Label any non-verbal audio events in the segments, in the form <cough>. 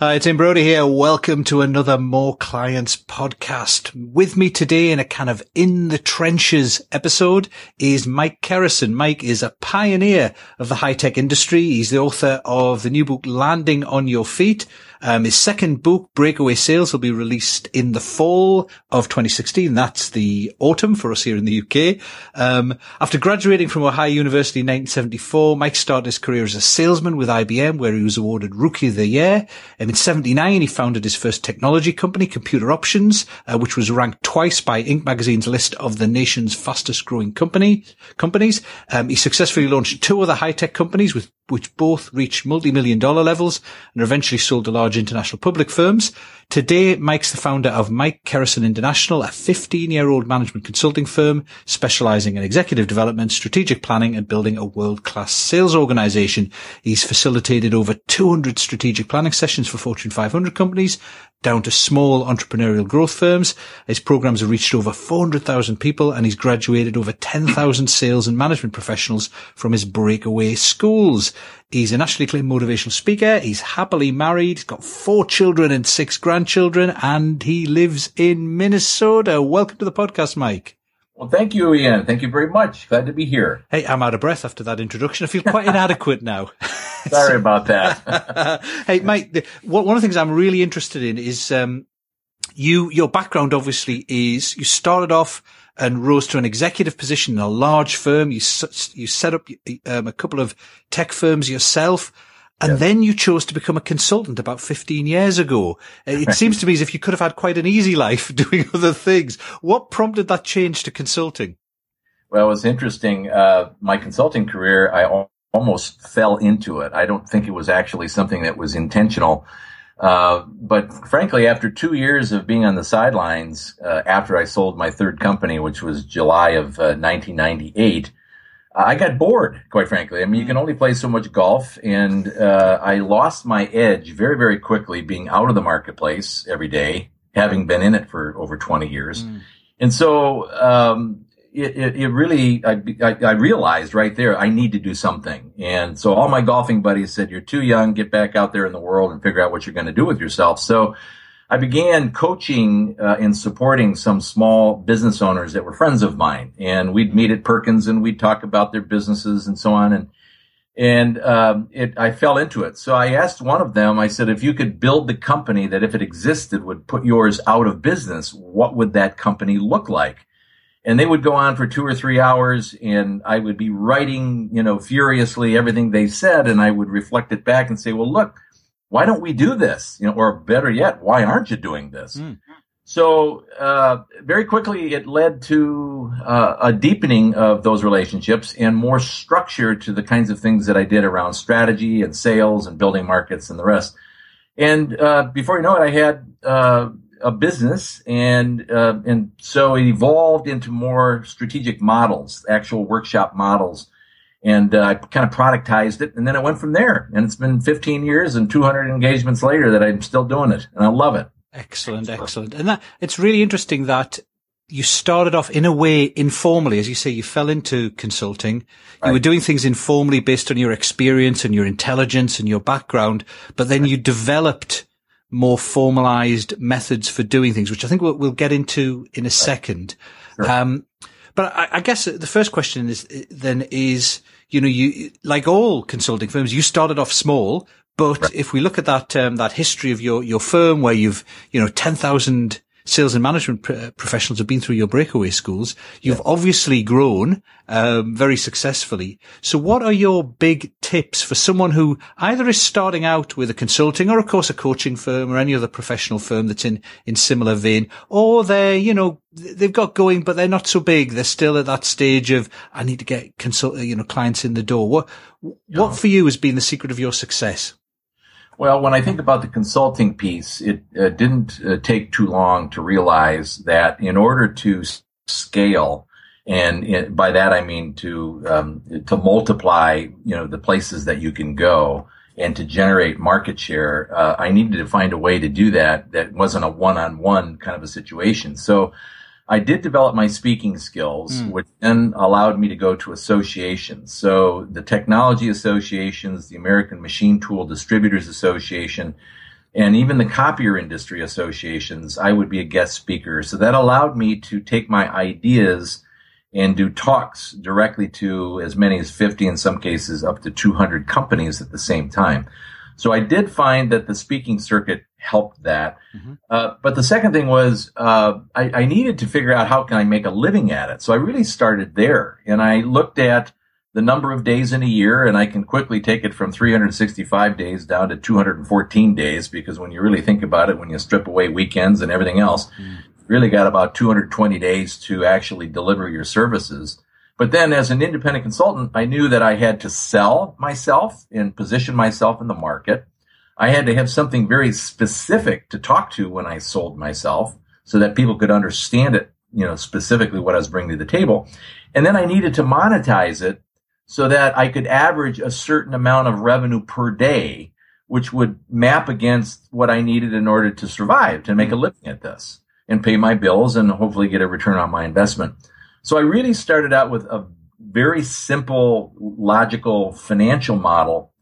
Uh, Hi, Tim Brodie here. Welcome to another More Clients podcast. With me today in a kind of in the trenches episode is Mike Kerrison. Mike is a pioneer of the high tech industry. He's the author of the new book, Landing on Your Feet. Um, his second book, Breakaway Sales, will be released in the fall of 2016. That's the autumn for us here in the UK. Um, after graduating from Ohio University in 1974, Mike started his career as a salesman with IBM, where he was awarded Rookie of the Year. Um, in 79, he founded his first technology company, Computer Options, uh, which was ranked twice by Inc. magazine's list of the nation's fastest growing company, companies. Um, he successfully launched two other high-tech companies with which both reached multi-million dollar levels and eventually sold to large international public firms. Today, Mike's the founder of Mike Kerrison International, a 15-year-old management consulting firm specializing in executive development, strategic planning, and building a world-class sales organization. He's facilitated over 200 strategic planning sessions for Fortune 500 companies, down to small entrepreneurial growth firms. His programs have reached over 400,000 people and he's graduated over 10,000 sales and management professionals from his breakaway schools. He's a nationally acclaimed motivational speaker. He's happily married. He's got four children and six grandchildren and he lives in Minnesota. Welcome to the podcast, Mike. Well, thank you, Ian. Thank you very much. Glad to be here. Hey, I'm out of breath after that introduction. I feel quite inadequate now. <laughs> <laughs> Sorry about that. <laughs> hey, Mike, one of the things I'm really interested in is, um, you, your background obviously is you started off and rose to an executive position in a large firm. You, you set up um, a couple of tech firms yourself. And then you chose to become a consultant about 15 years ago. It seems to me as if you could have had quite an easy life <laughs> doing other things. What prompted that change to consulting? Well, it was interesting. Uh, my consulting career, I almost fell into it. I don't think it was actually something that was intentional. Uh, but frankly, after two years of being on the sidelines, uh, after I sold my third company, which was July of 1998, uh, I got bored, quite frankly. I mean, you can only play so much golf, and uh, I lost my edge very, very quickly being out of the marketplace every day, having been in it for over 20 years. Mm. And so, um, it, it, it, really, I, I, I, realized right there, I need to do something. And so all my golfing buddies said, you're too young, get back out there in the world and figure out what you're going to do with yourself. So I began coaching uh, and supporting some small business owners that were friends of mine. And we'd meet at Perkins and we'd talk about their businesses and so on. And, and, um, it, I fell into it. So I asked one of them, I said, if you could build the company that if it existed would put yours out of business, what would that company look like? And they would go on for two or three hours and I would be writing, you know, furiously everything they said. And I would reflect it back and say, well, look, why don't we do this? You know, or better yet, why aren't you doing this? Mm. So, uh, very quickly it led to uh, a deepening of those relationships and more structure to the kinds of things that I did around strategy and sales and building markets and the rest. And uh, before you know it, I had uh, a business, and uh, and so it evolved into more strategic models, actual workshop models, and uh, I kind of productized it, and then it went from there. And it's been 15 years and 200 engagements later that I'm still doing it, and I love it. Excellent, excellent, and that it's really interesting that you started off in a way informally, as you say, you fell into consulting. Right. You were doing things informally based on your experience and your intelligence and your background, but then you developed more formalized methods for doing things, which I think we'll, we'll get into in a second. Sure. Um, but I, I, guess the first question is then is, you know, you, like all consulting firms, you started off small, but right. if we look at that, um, that history of your, your firm where you've, you know, 10,000 sales and management professionals have been through your breakaway schools. You've yeah. obviously grown um, very successfully. So, what are your big tips for someone who either is starting out with a consulting or, of course, a coaching firm or any other professional firm that's in in similar vein, or they're you know they've got going, but they're not so big. They're still at that stage of I need to get consult you know clients in the door. What yeah. what for you has been the secret of your success? Well, when I think about the consulting piece, it uh, didn't uh, take too long to realize that in order to scale, and it, by that I mean to um, to multiply, you know, the places that you can go and to generate market share, uh, I needed to find a way to do that that wasn't a one-on-one kind of a situation. So I did develop my speaking skills, mm. which then allowed me to go to associations. So the technology associations, the American Machine Tool Distributors Association, and even the copier industry associations, I would be a guest speaker. So that allowed me to take my ideas and do talks directly to as many as 50, in some cases up to 200 companies at the same time. So I did find that the speaking circuit helped that. Mm-hmm. Uh, but the second thing was uh, I, I, needed to figure out how can I make a living at it. So I really started there, and I looked at the number of days in a year, and I can quickly take it from 365 days down to 214 days because when you really think about it, when you strip away weekends and everything else, mm. you really got about 220 days to actually deliver your services. But then as an independent consultant, I knew that I had to sell myself and position myself in the market. I had to have something very specific to talk to when I sold myself so that people could understand it, you know, specifically what I was bringing to the table. And then I needed to monetize it so that I could average a certain amount of revenue per day, which would map against what I needed in order to survive, to make a mm-hmm. living at this and pay my bills and hopefully get a return on my investment. So I really started out with a very simple, logical financial model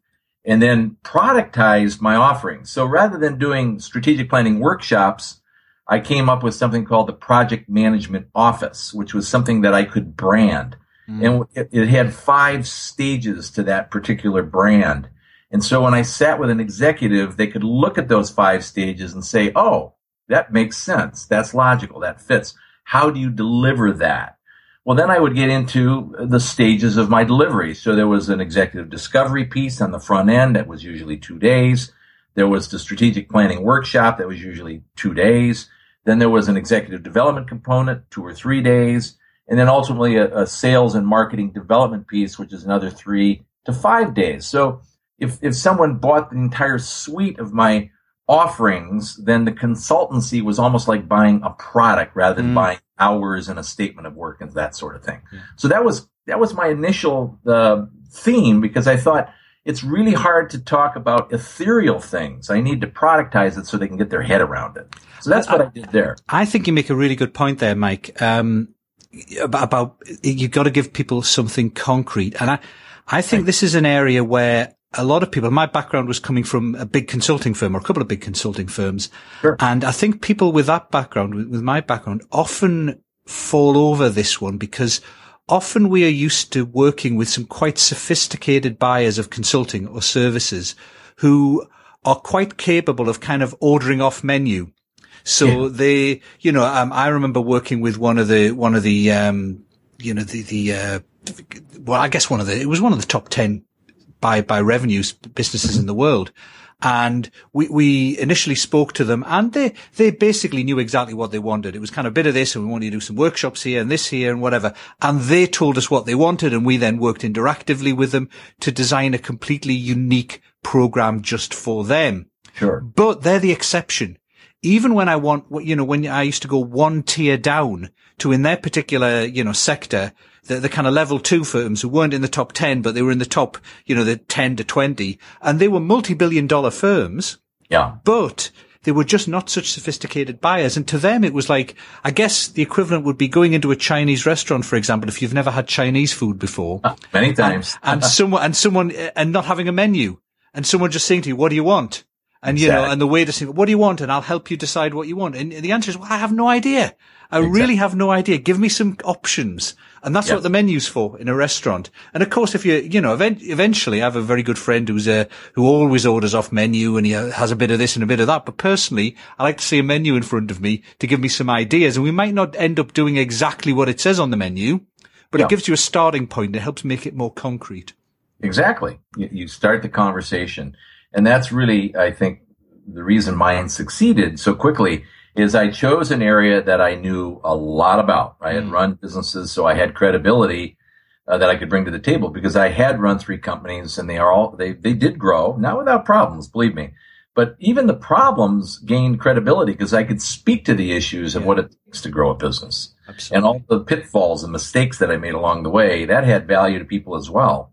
and then productized my offerings. So rather than doing strategic planning workshops, I came up with something called the project management office, which was something that I could brand. Mm. And it, it had five stages to that particular brand. And so when I sat with an executive, they could look at those five stages and say, Oh, that makes sense. That's logical. That fits. How do you deliver that? Well, then I would get into the stages of my delivery. So there was an executive discovery piece on the front end that was usually two days. There was the strategic planning workshop that was usually two days. Then there was an executive development component, two or three days and then ultimately a, a, sales and marketing development piece, which is another three to five days. So if, if someone bought the entire suite of my offerings, then the consultancy was almost like buying a product rather than mm. buying hours and a statement of work and that sort of thing. Yeah. So that was, that was my initial uh, theme because I thought it's really hard to talk about ethereal things. I need to productize it so they can get their head around it. So that's what I, I did there. I think you make a really good point there, Mike. Um, about, you've got to give people something concrete. And I, I think right. this is an area where a lot of people, my background was coming from a big consulting firm or a couple of big consulting firms. Sure. And I think people with that background, with, with my background, often fall over this one because often we are used to working with some quite sophisticated buyers of consulting or services who are quite capable of kind of ordering off menu so yeah. they, you know, um, I remember working with one of the, one of the, um, you know, the, the, uh, well, I guess one of the, it was one of the top 10 by, by revenues businesses in the world. And we, we initially spoke to them and they, they basically knew exactly what they wanted. It was kind of a bit of this and we wanted to do some workshops here and this here and whatever. And they told us what they wanted and we then worked interactively with them to design a completely unique program just for them. Sure. But they're the exception even when I want, you know, when I used to go one tier down to in their particular, you know, sector, the, the kind of level two firms who weren't in the top 10, but they were in the top, you know, the 10 to 20 and they were multi-billion dollar firms. Yeah. But they were just not such sophisticated buyers. And to them, it was like, I guess the equivalent would be going into a Chinese restaurant, for example, if you've never had Chinese food before. Uh, many times. and, <laughs> and someone, and someone, and not having a menu and someone just saying to you, what do you want? And, exactly. you know, and the waiter saying, what do you want? And I'll help you decide what you want. And the answer is, well, I have no idea. I exactly. really have no idea. Give me some options. And that's yep. what the menu's for in a restaurant. And of course, if you, you know, event- eventually I have a very good friend who's a, who always orders off menu and he uh, has a bit of this and a bit of that. But personally, I like to see a menu in front of me to give me some ideas. And we might not end up doing exactly what it says on the menu, but yep. it gives you a starting point. It helps make it more concrete. Exactly. You start the conversation. And that's really, I think, the reason mine succeeded so quickly is I chose an area that I knew a lot about. I had mm. run businesses, so I had credibility uh, that I could bring to the table because I had run three companies and they are all, they, they did grow, not without problems, believe me. But even the problems gained credibility because I could speak to the issues yeah. of what it takes to grow a business. Absolutely. And all the pitfalls and mistakes that I made along the way, that had value to people as well.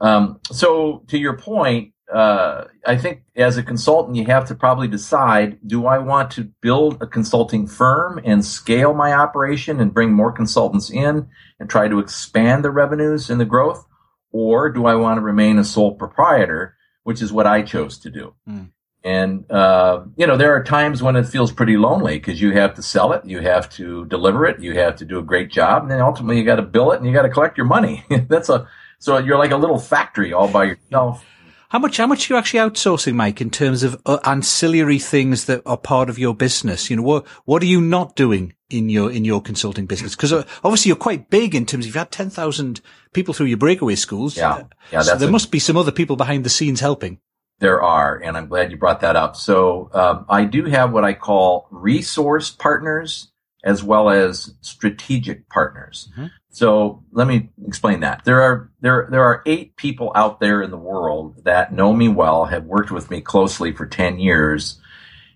Um, so to your point, uh, I think as a consultant, you have to probably decide, do I want to build a consulting firm and scale my operation and bring more consultants in and try to expand the revenues and the growth? Or do I want to remain a sole proprietor, which is what I chose to do? Mm. And, uh, you know, there are times when it feels pretty lonely because you have to sell it, you have to deliver it, you have to do a great job, and then ultimately you got to bill it and you got to collect your money. <laughs> That's a, so you're like a little factory all by yourself. How much, how much are you actually outsourcing, Mike, in terms of uh, ancillary things that are part of your business? You know, what, what are you not doing in your, in your consulting business? Cause uh, obviously you're quite big in terms of you've had 10,000 people through your breakaway schools. Yeah. Yeah. So there a, must be some other people behind the scenes helping. There are, and I'm glad you brought that up. So um, I do have what I call resource partners as well as strategic partners. Mm-hmm. So let me explain that. There are there there are eight people out there in the world that know me well, have worked with me closely for ten years,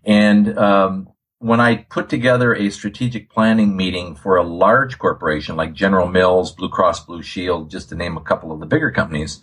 and um, when I put together a strategic planning meeting for a large corporation like General Mills, Blue Cross Blue Shield, just to name a couple of the bigger companies,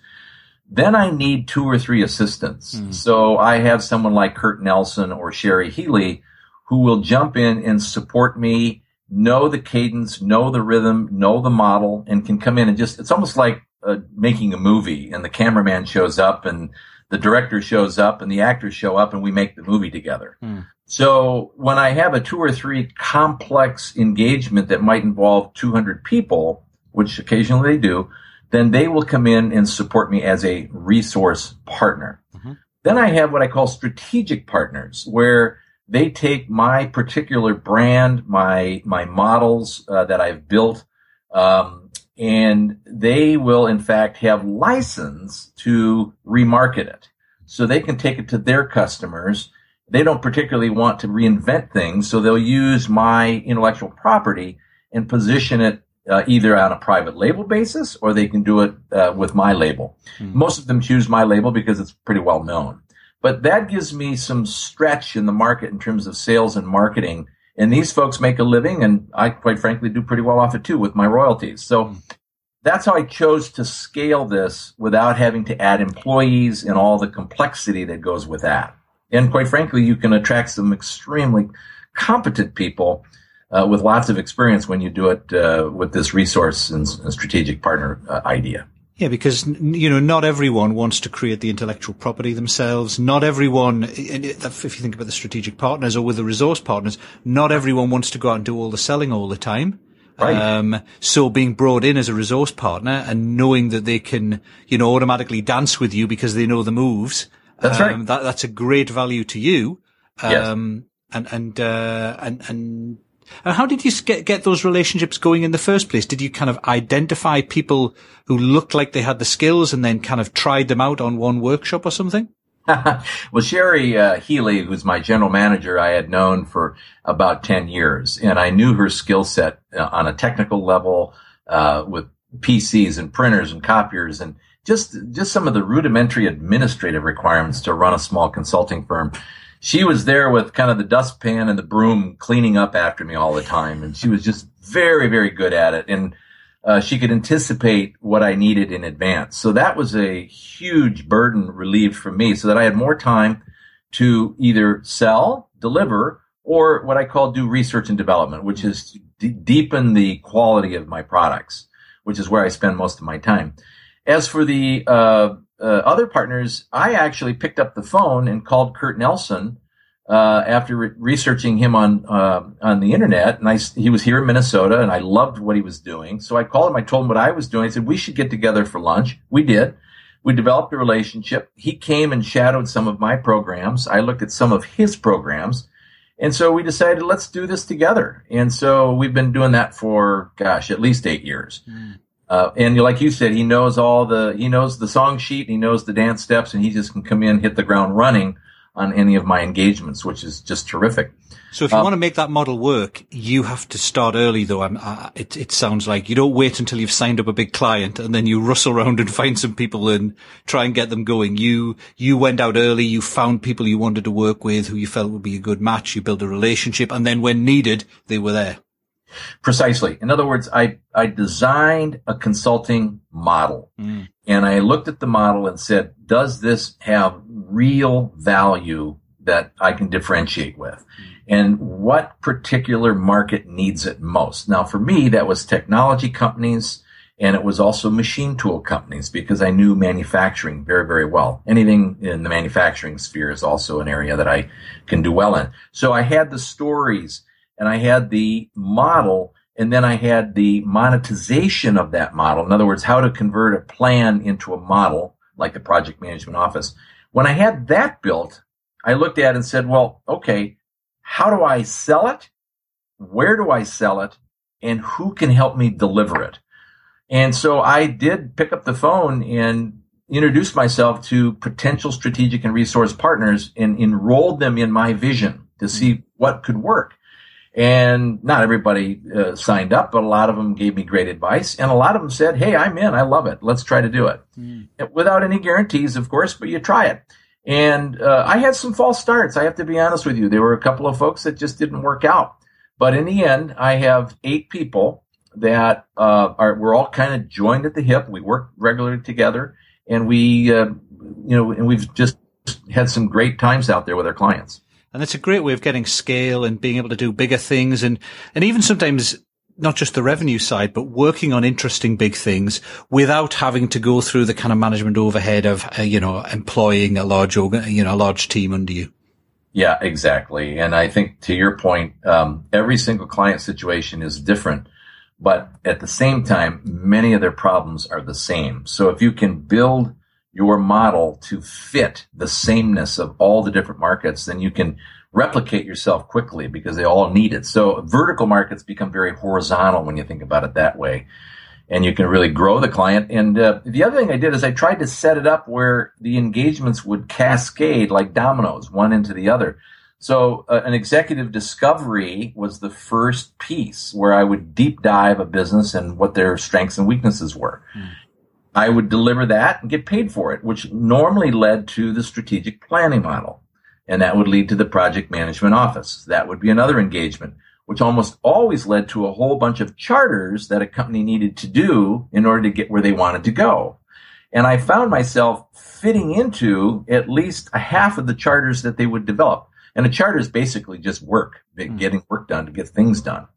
then I need two or three assistants. Mm. So I have someone like Kurt Nelson or Sherry Healy who will jump in and support me, know the cadence, know the rhythm, know the model, and can come in and just, it's almost like uh, making a movie and the cameraman shows up and the director shows up and the actors show up and we make the movie together. Mm. So when I have a two or three complex engagement that might involve 200 people, which occasionally they do, then they will come in and support me as a resource partner. Mm-hmm. Then I have what I call strategic partners where they take my particular brand, my, my models uh, that I've built, um, and they will in fact have license to remarket it. So they can take it to their customers. They don't particularly want to reinvent things, so they'll use my intellectual property and position it uh, either on a private label basis or they can do it uh, with my label. Mm-hmm. Most of them choose my label because it's pretty well known. But that gives me some stretch in the market in terms of sales and marketing. And these folks make a living, and I quite frankly do pretty well off it too with my royalties. So mm-hmm. that's how I chose to scale this without having to add employees and all the complexity that goes with that. And quite frankly, you can attract some extremely competent people uh, with lots of experience when you do it uh, with this resource and, and strategic partner uh, idea. Yeah, because you know not everyone wants to create the intellectual property themselves. Not everyone, if you think about the strategic partners or with the resource partners, not everyone wants to go out and do all the selling all the time. Right. Um, so being brought in as a resource partner and knowing that they can, you know, automatically dance with you because they know the moves. That's um, right. That, that's a great value to you. Um, yes. and, and, uh, and, and and how did you get, get those relationships going in the first place? Did you kind of identify people who looked like they had the skills and then kind of tried them out on one workshop or something? <laughs> well, Sherry uh, Healy, who's my general manager, I had known for about 10 years, and I knew her skill set uh, on a technical level uh, with PCs and printers and copiers and just just some of the rudimentary administrative requirements to run a small consulting firm she was there with kind of the dustpan and the broom cleaning up after me all the time. And she was just very, very good at it. And uh, she could anticipate what I needed in advance. So that was a huge burden relieved from me so that I had more time to either sell, deliver, or what I call do research and development, which is to d- deepen the quality of my products, which is where I spend most of my time. As for the uh, uh, other partners, I actually picked up the phone and called Kurt Nelson uh, after re- researching him on uh, on the internet, and I he was here in Minnesota, and I loved what he was doing. So I called him. I told him what I was doing. I said we should get together for lunch. We did. We developed a relationship. He came and shadowed some of my programs. I looked at some of his programs. And so we decided, let's do this together. And so we've been doing that for, gosh, at least eight years. Mm. Uh, and like you said, he knows all the, he knows the song sheet, he knows the dance steps, and he just can come in, hit the ground running on any of my engagements, which is just terrific. So if you uh, want to make that model work, you have to start early though. Uh, it, it sounds like you don't wait until you've signed up a big client and then you rustle around and <laughs> find some people and try and get them going. You, you went out early, you found people you wanted to work with who you felt would be a good match, you built a relationship, and then when needed, they were there. Precisely. In other words, I, I designed a consulting model mm. and I looked at the model and said, does this have real value that I can differentiate with? And what particular market needs it most? Now, for me, that was technology companies And it was also machine tool companies because I knew manufacturing very, very well. Anything in the manufacturing sphere is also an area that I can do well in. So I had the stories and I had the model and then I had the monetization of that model. In other words, how to convert a plan into a model like the project management office. When I had that built, I looked at it and said, well, okay, how do I sell it? Where do I sell it? And who can help me deliver it? And so I did pick up the phone and introduce myself to potential strategic and resource partners and enrolled them in my vision to see mm-hmm. what could work. And not everybody uh, signed up, but a lot of them gave me great advice. And a lot of them said, Hey, I'm in. I love it. Let's try to do it. Mm. Without any guarantees, of course, but you try it. And uh, I had some false starts. I have to be honest with you. There were a couple of folks that just didn't work out. But in the end, I have eight people that uh, are we're all kind of joined at the hip. We work regularly together, and we uh, you know, and we've just had some great times out there with our clients. And it's a great way of getting scale and being able to do bigger things, and and even sometimes not just the revenue side, but working on interesting big things without having to go through the kind of management overhead of, uh, you know, employing a large, organ, you know, a large team under you. Yeah, exactly. And I think to your point, um, every single client situation is different, but at the same time, many of their problems are the same. So if you can build your model to fit the sameness of all the different markets, then you can replicate yourself quickly because they all need it. So vertical markets become very horizontal when you think about it that way. And you can really grow the client. And uh, the other thing I did is I tried to set it up where the engagements would cascade like dominoes, one into the other. So uh, an executive discovery was the first piece where I would deep dive a business and what their strengths and weaknesses were. Mm. I would deliver that and get paid for it, which normally led to the strategic planning model and that would lead to the project management office. That would be another engagement, which almost always led to a whole bunch of charters that a company needed to do in order to get where they wanted to go. And I found myself fitting into at least a half of the charters that they would develop. And a charter is basically just work, hmm. getting work done to get things done.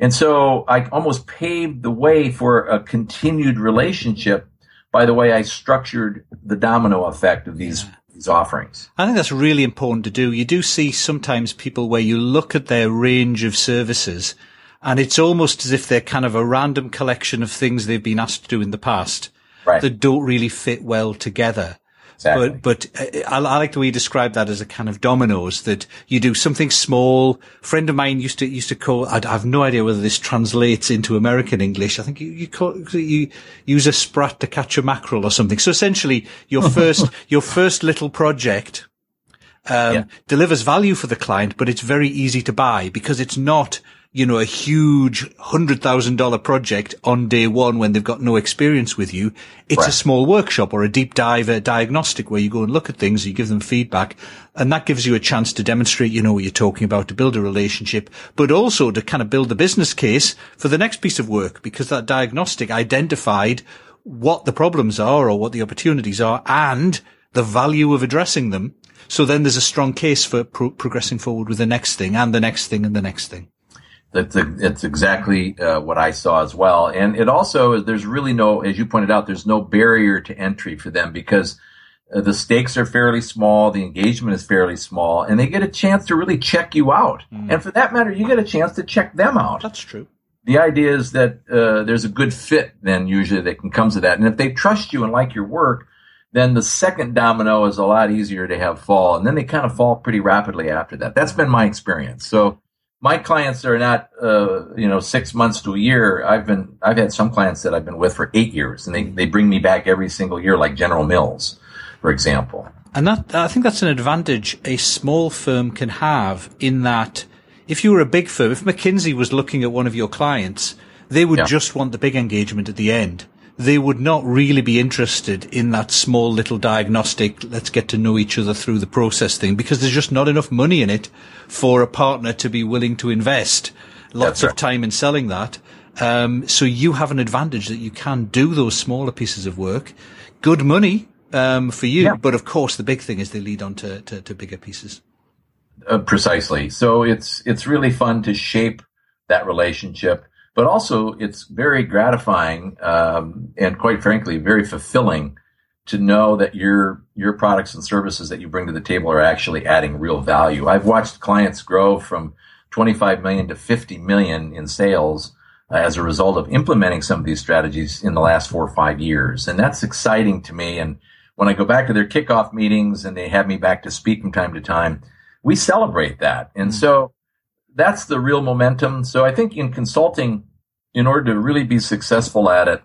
And so I almost paved the way for a continued relationship by the way I structured the domino effect of these these offerings. I think that's really important to do. You do see sometimes people where you look at their range of services and it's almost as if they're kind of a random collection of things they've been asked to do in the past right. that don't really fit well together. Exactly. But, but uh, I, I, like the way you describe that as a kind of dominoes that you do something small. A friend of mine used to, used to call, I have no idea whether this translates into American English. I think you, you call, you use a sprat to catch a mackerel or something. So essentially your <laughs> first, your first little project, um, yeah. delivers value for the client, but it's very easy to buy because it's not, you know, a huge hundred thousand dollar project on day one when they've got no experience with you. It's right. a small workshop or a deep dive a diagnostic where you go and look at things, you give them feedback, and that gives you a chance to demonstrate you know what you're talking about, to build a relationship, but also to kind of build the business case for the next piece of work because that diagnostic identified what the problems are or what the opportunities are and the value of addressing them. So then there's a strong case for pro- progressing forward with the next thing and the next thing and the next thing. That's, that's exactly uh, what I saw as well. And it also, there's really no, as you pointed out, there's no barrier to entry for them because uh, the stakes are fairly small, the engagement is fairly small, and they get a chance to really check you out. Mm. And for that matter, you get a chance to check them out. That's true. The idea is that uh, there's a good fit then usually that can come to that. And if they trust you and like your work, then the second domino is a lot easier to have fall. And then they kind of fall pretty rapidly after that. That's been my experience. So my clients are not, uh, you know, six months to a year. I've been, I've had some clients that I've been with for eight years and they, they bring me back every single year, like General Mills, for example. And that, I think that's an advantage a small firm can have in that if you were a big firm, if McKinsey was looking at one of your clients, they would yeah. just want the big engagement at the end they would not really be interested in that small little diagnostic, let's get to know each other through the process thing because there's just not enough money in it for a partner to be willing to invest lots That's of time in selling that. Um, so you have an advantage that you can do those smaller pieces of work, good money, um, for you. Yeah. But of course, the big thing is they lead on to, to, to bigger pieces. Uh, precisely. So it's, it's really fun to shape that relationship but also it's very gratifying um, and quite frankly very fulfilling to know that your your products and services that you bring to the table are actually adding real value. I've watched clients grow from 25 million to 50 million in sales uh, as a result of implementing some of these strategies in the last four or five years, and that's exciting to me. And when I go back to their kickoff meetings and they have me back to speak from time to time, we celebrate that. And mm-hmm. so that's the real momentum. So I think in consulting, in order to really be successful at it,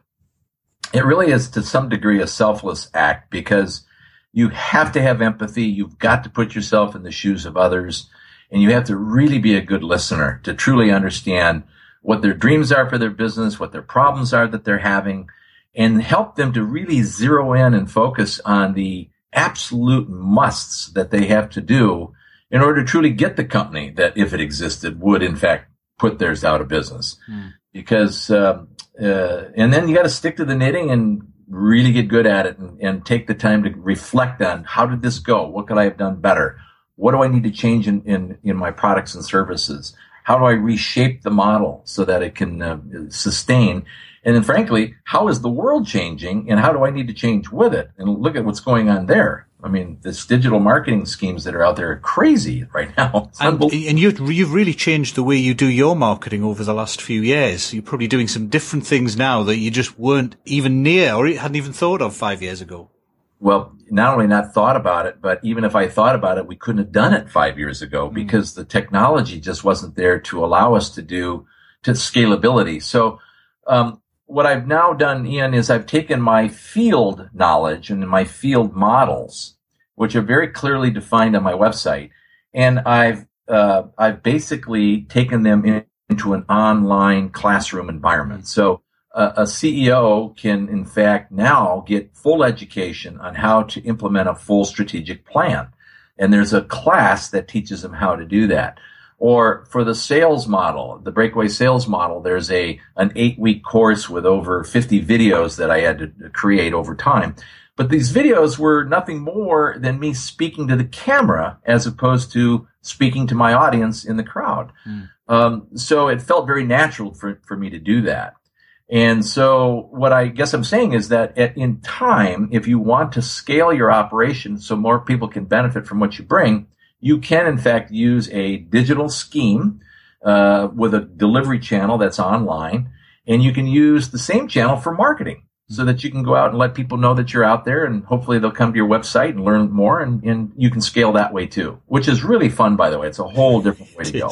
it really is to some degree a selfless act because you have to have empathy. You've got to put yourself in the shoes of others and you have to really be a good listener to truly understand what their dreams are for their business, what their problems are that they're having and help them to really zero in and focus on the absolute musts that they have to do in order to truly get the company that if it existed would in fact put theirs out of business. Mm. Because um, uh, and then you got to stick to the knitting and really get good at it and, and, take the time to reflect on how did this go? What could I have done better? What do I need to change in, in, in my products and services? How do I reshape the model so that it can uh, sustain? And then frankly, how is the world changing and how do I need to change with it? And look at what's going on there. I mean, this digital marketing schemes that are out there are crazy right now. <laughs> And, and you've, you've really changed the way you do your marketing over the last few years. You're probably doing some different things now that you just weren't even near or hadn't even thought of five years ago. Well, not only not thought about it, but even if I thought about it, we couldn't have done it five years ago mm. because the technology just wasn't there to allow us to do to scalability. So, um, what I've now done, Ian, is I've taken my field knowledge and my field models, which are very clearly defined on my website, and I've uh, I've basically taken them in, into an online classroom environment. So uh, a CEO can, in fact, now get full education on how to implement a full strategic plan, and there's a class that teaches them how to do that. Or for the sales model, the breakaway sales model, there's a, an eight week course with over 50 videos that I had to create over time. But these videos were nothing more than me speaking to the camera as opposed to speaking to my audience in the crowd. Mm. Um, so it felt very natural for, for me to do that. And so what I guess I'm saying is that at, in time, if you want to scale your operation so more people can benefit from what you bring, you can in fact use a digital scheme uh, with a delivery channel that's online, and you can use the same channel for marketing so that you can go out and let people know that you're out there and hopefully they'll come to your website and learn more and, and you can scale that way too, which is really fun, by the way. It's a whole different way to <laughs> go.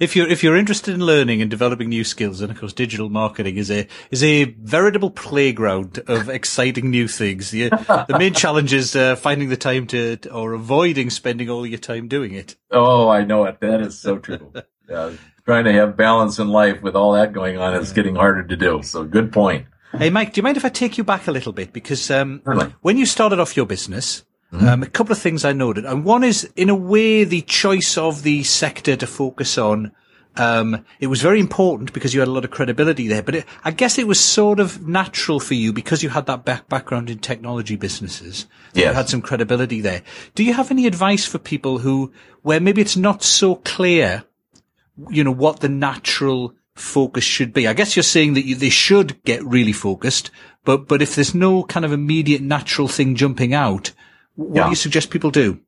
If you're, if you're interested in learning and developing new skills, and of course digital marketing is a, is a veritable playground of <laughs> exciting new things. The, the main <laughs> challenge is uh, finding the time to, or avoiding spending all your time doing it. Oh, I know it. That is so true. yeah, trying to have balance in life with all that going on is getting harder to do. So good point. Hey, Mike, do you mind if I take you back a little bit? Because um, when you started off your business, mm-hmm. um, a couple of things I noted. And one is, in a way, the choice of the sector to focus on. Um, it was very important because you had a lot of credibility there, but it, I guess it was sort of natural for you because you had that back background in technology businesses. Yes. You had some credibility there. Do you have any advice for people who, where maybe it's not so clear, you know, what the natural focus should be. I guess you're saying that you, they should get really focused, but, but if there's no kind of immediate natural thing jumping out, what yeah. do you suggest people do?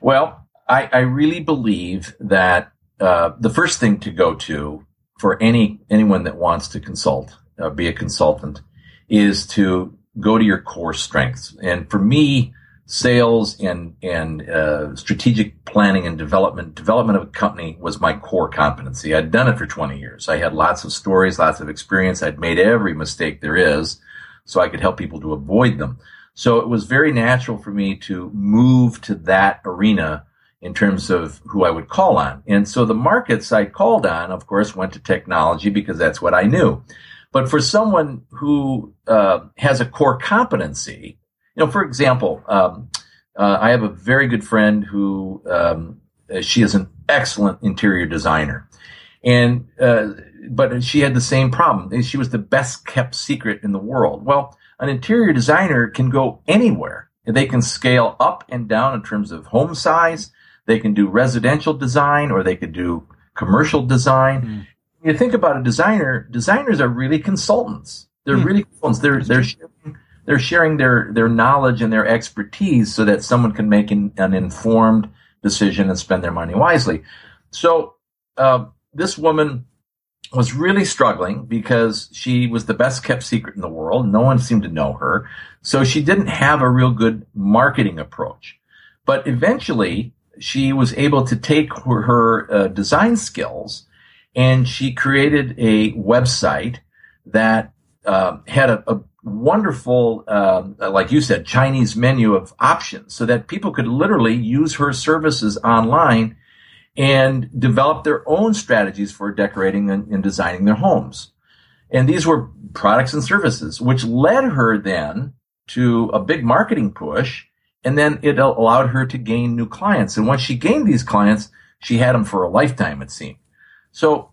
Well, I, I really believe that uh, the first thing to go to for any anyone that wants to consult, uh, be a consultant, is to go to your core strengths. And for me, sales and and uh, strategic planning and development development of a company was my core competency. I'd done it for 20 years. I had lots of stories, lots of experience. I'd made every mistake there is, so I could help people to avoid them. So it was very natural for me to move to that arena in terms of who I would call on. And so the markets I called on, of course, went to technology because that's what I knew. But for someone who uh, has a core competency, you know, for example, um, uh, I have a very good friend who um, she is an excellent interior designer, and uh, but she had the same problem. She was the best kept secret in the world. Well, an interior designer can go anywhere. They can scale up and down in terms of home size. They can do residential design or they could do commercial design. Mm. you think about a designer, designers are really consultants. They're hmm. really consultants. They're they're sharing, they're sharing their their knowledge and their expertise so that someone can make an, an informed decision and spend their money wisely. So uh, this woman was really struggling because she was the best kept secret in the world. No one seemed to know her. So she didn't have a real good marketing approach. But eventually she was able to take her, her uh, design skills and she created a website that uh, had a, a wonderful, uh, like you said, Chinese menu of options so that people could literally use her services online and develop their own strategies for decorating and, and designing their homes. And these were products and services, which led her then to a big marketing push. And then it allowed her to gain new clients. And once she gained these clients, she had them for a lifetime, it seemed. So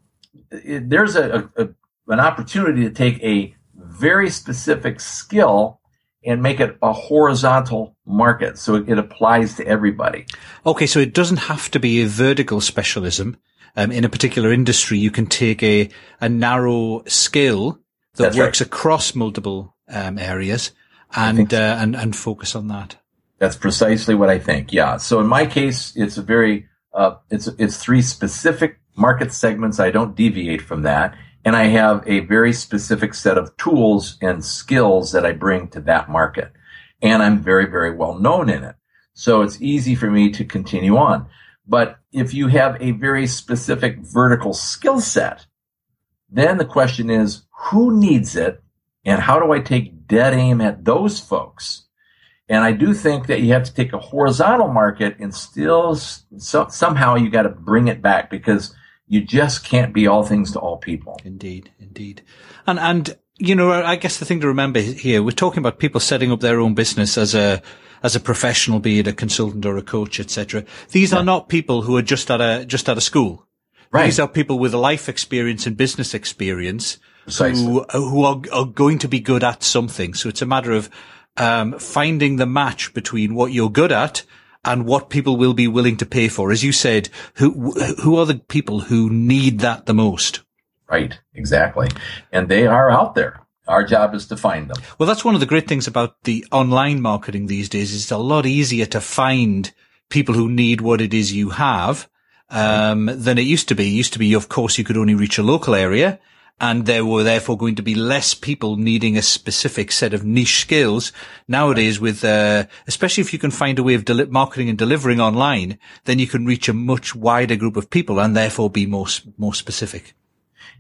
it, there's a, a, an opportunity to take a very specific skill and make it a horizontal market. So it, it applies to everybody. Okay. So it doesn't have to be a vertical specialism. Um, in a particular industry, you can take a, a narrow skill that That's works right. across multiple um, areas and, so. uh, and, and focus on that. That's precisely what I think. Yeah. So in my case, it's a very, uh, it's, it's three specific market segments. I don't deviate from that. And I have a very specific set of tools and skills that I bring to that market. And I'm very, very well known in it. So it's easy for me to continue on. But if you have a very specific vertical skill set, then the question is, who needs it? And how do I take dead aim at those folks? And I do think that you have to take a horizontal market and still so, somehow you got to bring it back because you just can't be all things to all people. Indeed, indeed. And, and, you know, I guess the thing to remember here, we're talking about people setting up their own business as a, as a professional, be it a consultant or a coach, etc. These yeah. are not people who are just at a, just at a school. Right. These are people with a life experience and business experience Precisely. who, who are, are going to be good at something. So it's a matter of, um, finding the match between what you're good at and what people will be willing to pay for. As you said, who who are the people who need that the most? Right, exactly. And they are out there. Our job is to find them. Well, that's one of the great things about the online marketing these days. Is it's a lot easier to find people who need what it is you have um, than it used to be. It used to be, of course, you could only reach a local area and there were therefore going to be less people needing a specific set of niche skills. Nowadays, with uh, especially if you can find a way of deli- marketing and delivering online, then you can reach a much wider group of people and therefore be more more specific.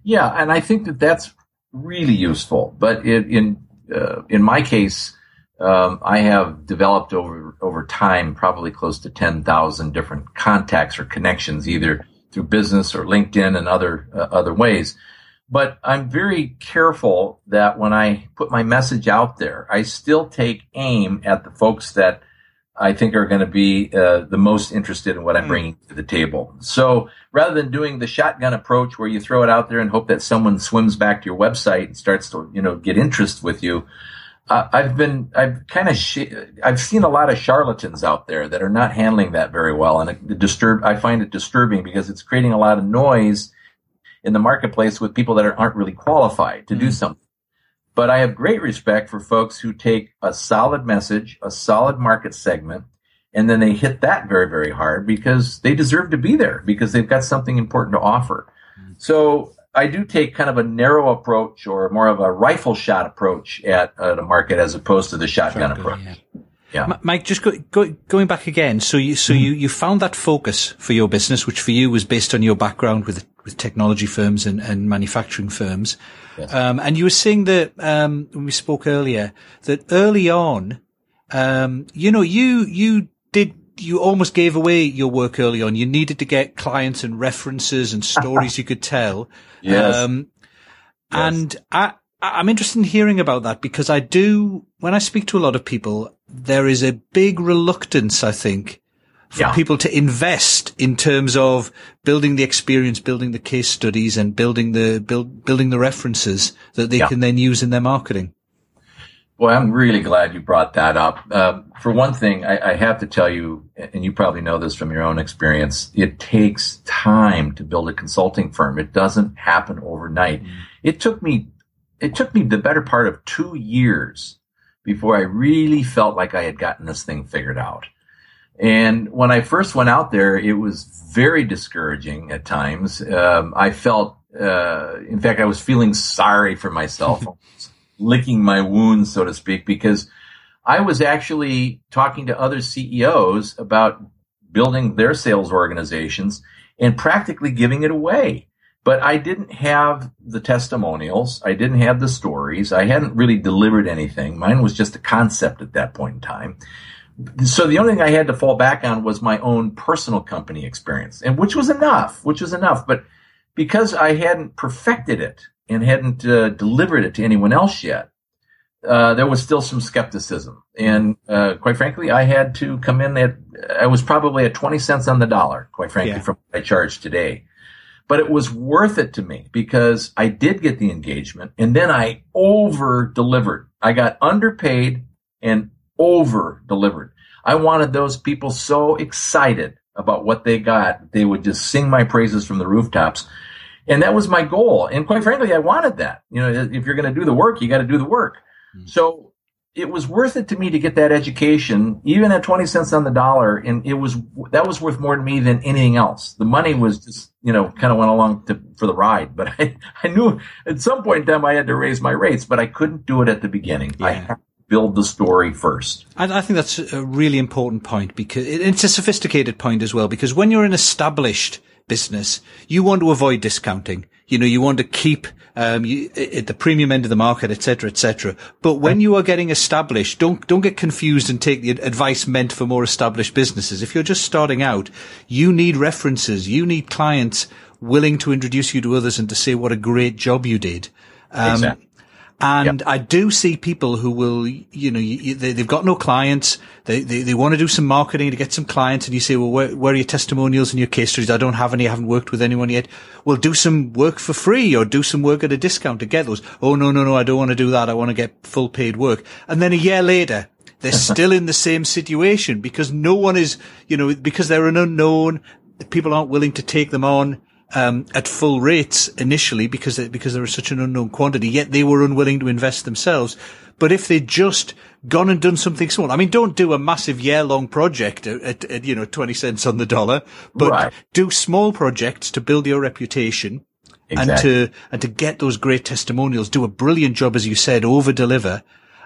Yeah, and I think that that's really useful. But in in, uh, in my case, um, I have developed over over time probably close to ten thousand different contacts or connections, either through business or LinkedIn and other uh, other ways. But I'm very careful that when I put my message out there, I still take aim at the folks that I think are going to be uh, the most interested in what I'm hmm. bringing to the table. So rather than doing the shotgun approach where you throw it out there and hope that someone swims back to your website and starts to, you know, get interest with you, uh, I've been, I've kind of, sh- I've seen a lot of charlatans out there that are not handling that very well, and it disturb. I find it disturbing because it's creating a lot of noise in the marketplace with people that aren't really qualified to mm-hmm. do something. But I have great respect for folks who take a solid message, a solid market segment, and then they hit that very, very hard because they deserve to be there because they've got something important to offer. Mm-hmm. So I do take kind of a narrow approach or more of a rifle shot approach at, at a market as opposed to the shotgun, shotgun approach. Yeah. Yeah. Mike, just go, go, going back again. So you, so mm. you, you found that focus for your business, which for you was based on your background with, with technology firms and, and manufacturing firms. Yes. Um, and you were saying that, um, when we spoke earlier, that early on, um, you know, you, you did, you almost gave away your work early on. You needed to get clients and references and stories <laughs> you could tell. Yes. Um, yes. and I, I'm interested in hearing about that because I do, when I speak to a lot of people, there is a big reluctance, I think, for yeah. people to invest in terms of building the experience, building the case studies and building the, build, building the references that they yeah. can then use in their marketing. Well, I'm really glad you brought that up. Uh, for one thing, I, I, have to tell you, and you probably know this from your own experience, it takes time to build a consulting firm. It doesn't happen overnight. Mm-hmm. It took me, it took me the better part of two years before I really felt like I had gotten this thing figured out. And when I first went out there, it was very discouraging at times. Um, I felt, uh, in fact, I was feeling sorry for myself, <laughs> licking my wounds, so to speak, because I was actually talking to other CEOs about building their sales organizations and practically giving it away. But I didn't have the testimonials. I didn't have the stories. I hadn't really delivered anything. Mine was just a concept at that point in time so the only thing I had to fall back on was my own personal company experience, and which was enough, which was enough. But because I hadn't perfected it and hadn't uh, delivered it to anyone else yet, uh, there was still some skepticism. And uh, quite frankly, I had to come in at, I was probably at 20 cents on the dollar, quite frankly, yeah. from what I charge today. But it was worth it to me because I did get the engagement and then I over delivered. I got underpaid and over delivered. I wanted those people so excited about what they got. They would just sing my praises from the rooftops. And that was my goal. And quite frankly, I wanted that. You know, if you're going to do the work, you got to do the work. Mm-hmm. So it was worth it to me to get that education, even at 20 cents on the dollar. And it was, that was worth more to me than anything else. The money was just, you know, kind of went along to, for the ride. But <laughs> I, I knew at some point in time I had to raise my rates, but I couldn't do it at the beginning. Yeah. I had to build the story first. I, I think that's a really important point because it, it's a sophisticated point as well, because when you're an established business, you want to avoid discounting. You know, you want to keep um, you, at the premium end of the market, etc., etc. But when you are getting established, don't don't get confused and take the advice meant for more established businesses. If you're just starting out, you need references, you need clients willing to introduce you to others and to say what a great job you did. Um, exactly. And yep. I do see people who will, you know, you, they, have got no clients. They, they, they want to do some marketing to get some clients. And you say, well, where, where, are your testimonials and your case studies? I don't have any. I haven't worked with anyone yet. Well, do some work for free or do some work at a discount to get those. Oh, no, no, no. I don't want to do that. I want to get full paid work. And then a year later, they're <laughs> still in the same situation because no one is, you know, because they're an unknown. People aren't willing to take them on um, at full rates initially because they, because there was such an unknown quantity. Yet they were unwilling to invest themselves. But if they'd just gone and done something small, I mean, don't do a massive year long project at, at, at, you know, 20 cents on the dollar, but right. do small projects to build your reputation. Exactly. And to, and to get those great testimonials, do a brilliant job, as you said, over deliver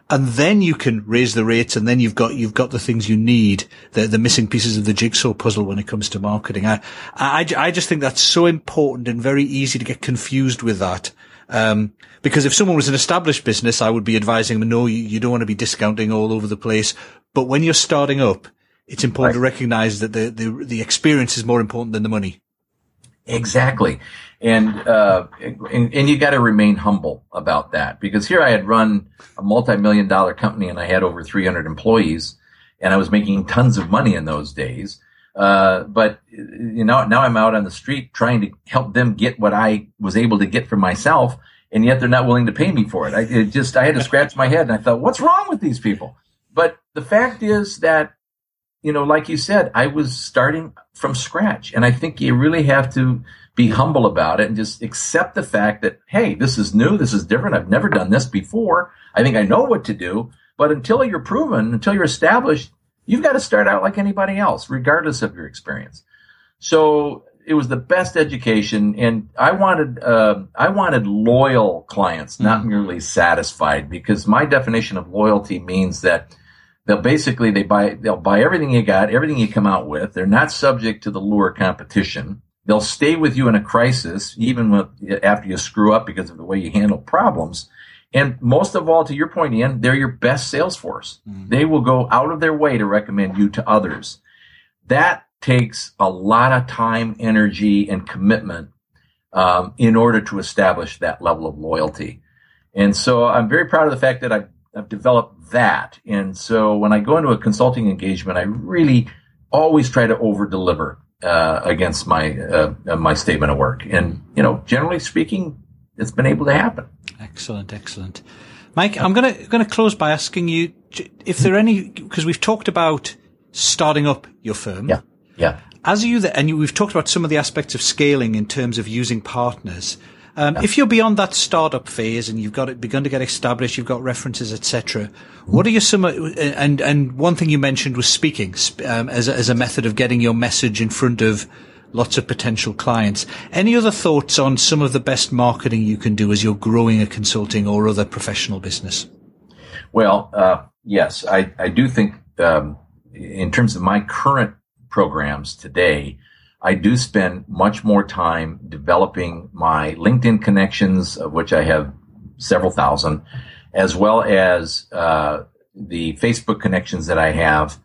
and then you can raise the rates and then you've got you've got the things you need the the missing pieces of the jigsaw puzzle when it comes to marketing. I i, I just think that's so important and very easy to get confused with that. Um, because if someone was an established business i would be advising them no you, you don't want to be discounting all over the place. But when you're starting up it's important right. to recognize that the, the the experience is more important than the money. Exactly and uh, and, and you got to remain humble about that because here I had run a multi-million dollar company and I had over 300 employees and I was making tons of money in those days. Uh, but you know, now I'm out on the street trying to help them get what I was able to get for myself, and yet they're not willing to pay me for it. I it just I had to scratch my head and I thought, what's wrong with these people? But the fact is that, you know, like you said, I was starting from scratch, and I think you really have to be humble about it and just accept the fact that, hey, this is new. This is different. I've never done this before. I think I know what to do. But until you're proven, until you're established, you've got to start out like anybody else, regardless of your experience. So it was the best education, and I wanted uh, I wanted loyal clients, not mm-hmm. merely satisfied. Because my definition of loyalty means that they'll basically they buy they'll buy everything you got, everything you come out with. They're not subject to the lure competition. They'll stay with you in a crisis, even with, after you screw up because of the way you handle problems. And most of all, to your point, Ian, they're your best sales force. Mm-hmm. They will go out of their way to recommend you to others. That takes a lot of time, energy, and commitment um, in order to establish that level of loyalty. And so I'm very proud of the fact that I've, I've developed that. And so when I go into a consulting engagement, I really always try to over deliver uh, against my uh, my statement of work. And you know, generally speaking, it's been able to happen. Excellent, excellent. Mike, I'm going to going to close by asking you if there are any because we've talked about starting up your firm. Yeah. Yeah. As you the, and you, we've talked about some of the aspects of scaling in terms of using partners. Um. If you're beyond that startup phase and you've got it begun to get established, you've got references, etc. What are your some and and one thing you mentioned was speaking um, as a, as a method of getting your message in front of lots of potential clients. Any other thoughts on some of the best marketing you can do as you're growing a consulting or other professional business? Well, uh, yes, I, I do think um, in terms of my current programs today, I do spend much more time developing my LinkedIn connections, of which I have several thousand, as well as uh, the Facebook connections that I have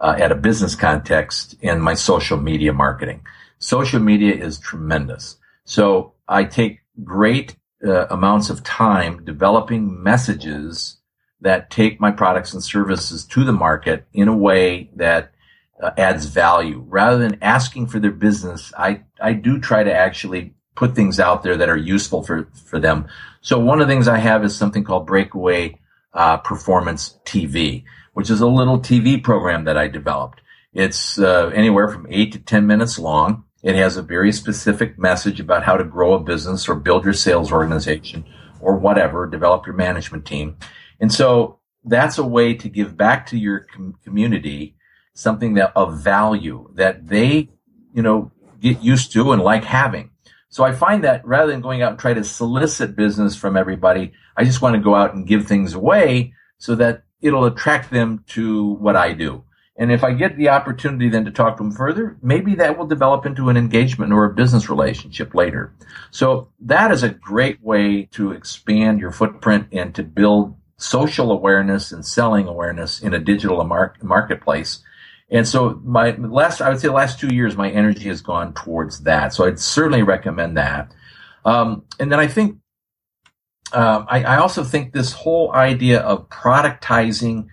uh, at a business context in my social media marketing. Social media is tremendous. So I take great uh, amounts of time developing messages that take my products and services to the market in a way that uh, adds value rather than asking for their business. I, I do try to actually put things out there that are useful for, for them. So one of the things I have is something called Breakaway uh, Performance TV, which is a little TV program that I developed. It's uh, anywhere from eight to 10 minutes long. It has a very specific message about how to grow a business or build your sales organization or whatever, develop your management team. And so that's a way to give back to your com- community something that of value that they, you know, get used to and like having. So I find that rather than going out and try to solicit business from everybody, I just want to go out and give things away so that it'll attract them to what I do. And if I get the opportunity then to talk to them further, maybe that will develop into an engagement or a business relationship later. So that is a great way to expand your footprint and to build social awareness and selling awareness in a digital mar- marketplace. And so my last, I would say the last two years, my energy has gone towards that. So I'd certainly recommend that. Um, and then I think, uh, I, I, also think this whole idea of productizing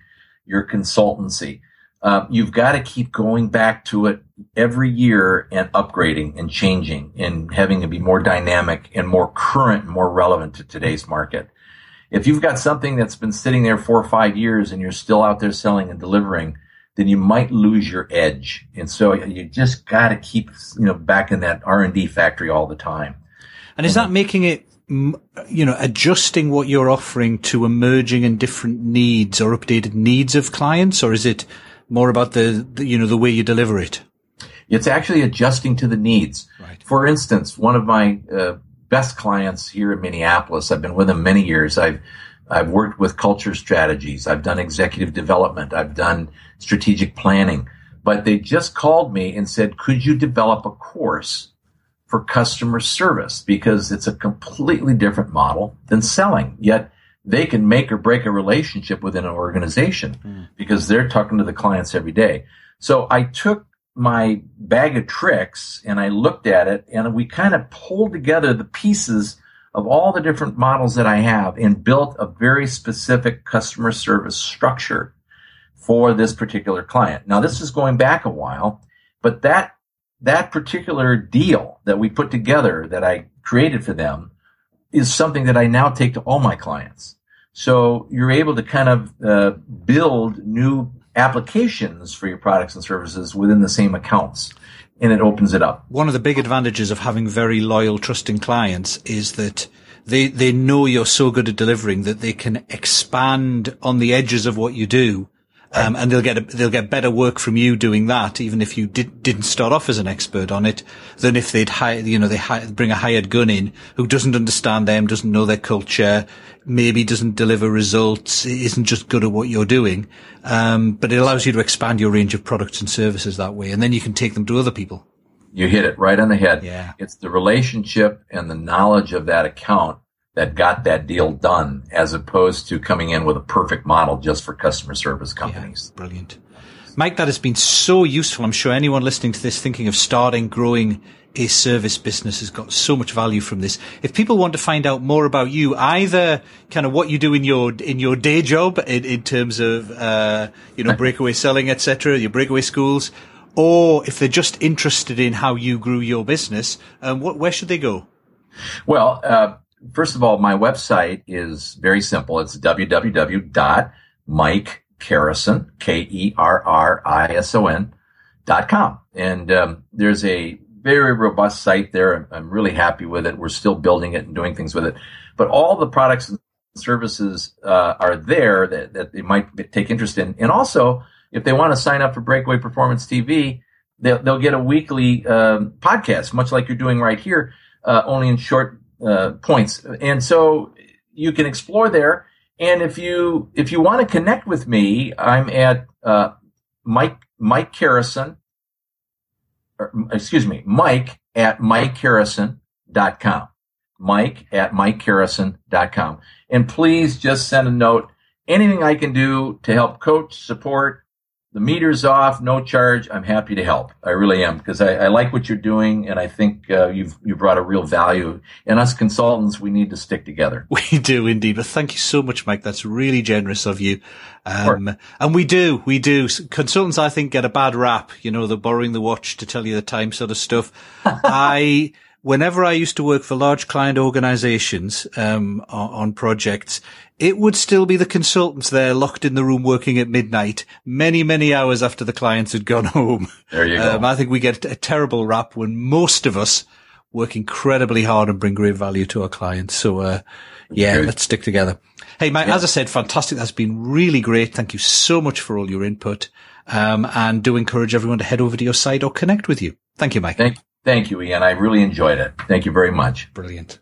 your consultancy, uh, you've got to keep going back to it every year and upgrading and changing and having it be more dynamic and more current and more relevant to today's market. If you've got something that's been sitting there four or five years and you're still out there selling and delivering, then you might lose your edge. And so you just got to keep, you know, back in that R and D factory all the time. And is that making it, you know, adjusting what you're offering to emerging and different needs or updated needs of clients, or is it more about the, the you know, the way you deliver it? It's actually adjusting to the needs. Right. For instance, one of my uh, best clients here in Minneapolis. I've been with them many years. I've I've worked with culture strategies. I've done executive development. I've done strategic planning. But they just called me and said, could you develop a course for customer service? Because it's a completely different model than selling. Yet they can make or break a relationship within an organization mm. because they're talking to the clients every day. So I took my bag of tricks and I looked at it and we kind of pulled together the pieces of all the different models that I have and built a very specific customer service structure for this particular client. Now this is going back a while, but that that particular deal that we put together that I created for them is something that I now take to all my clients. So you're able to kind of uh, build new applications for your products and services within the same accounts and it opens it up. One of the big advantages of having very loyal, trusting clients is that they, they know you're so good at delivering that they can expand on the edges of what you do um, and they'll get a, they'll get better work from you doing that, even if you did, didn't start off as an expert on it, than if they'd hire, you know, they hire, bring a hired gun in who doesn't understand them, doesn't know their culture, maybe doesn't deliver results, isn't just good at what you're doing. Um, but it allows you to expand your range of products and services that way, and then you can take them to other people. You hit it right on the head. Yeah. It's the relationship and the knowledge of that account that got that deal done as opposed to coming in with a perfect model just for customer service companies. Yeah, brilliant. Mike, that has been so useful. I'm sure anyone listening to this thinking of starting, growing a service business has got so much value from this. If people want to find out more about you, either kind of what you do in your in your day job in, in terms of uh, you know breakaway selling, etc., your breakaway schools, or if they're just interested in how you grew your business, um, what, where should they go? Well, uh, first of all, my website is very simple. It's www.mikekerrison, K-E-R-R-I-S-O-N dot com. And, um, there's a very robust site there. I'm really happy with it. We're still building it and doing things with it, but all the products and services, uh, are there that, that they might take interest in. And also, if they want to sign up for Breakaway Performance TV, they'll, they'll get a weekly um, podcast, much like you're doing right here, uh, only in short uh, points. And so you can explore there. And if you if you want to connect with me, I'm at uh, Mike Mike Kerrison. Or, excuse me, Mike at MikeKerrison.com. Mike at MikeKerrison.com. And please just send a note. Anything I can do to help coach, support, the meter's off, no charge. I'm happy to help. I really am because I, I, like what you're doing, and I think uh, you've you brought a real value. And us consultants, we need to stick together. <laughs> We do indeed. But thank you so much, Mike. That's really generous of you. Um, and we do, we do. Consultants, I think, get a bad rap. You know, the borrowing the watch to tell you the time sort of stuff. <laughs> I whenever I used to work for large client organizations um, on, projects, it would still be the consultants there locked in the room working at midnight, many, many hours after the clients had gone <laughs> home. There you go. Um, I think we get a terrible rap when most of us work incredibly hard and bring great value to our clients. So, uh, yeah, Good. let's stick together. Hey, Mike, yeah. as I said, fantastic. That's been really great. Thank you so much for all your input. Um, and do encourage everyone to head over to your site or connect with you. Thank you, Mike. Thank, Thank you, Ian. I really enjoyed it. Thank you very much. Brilliant.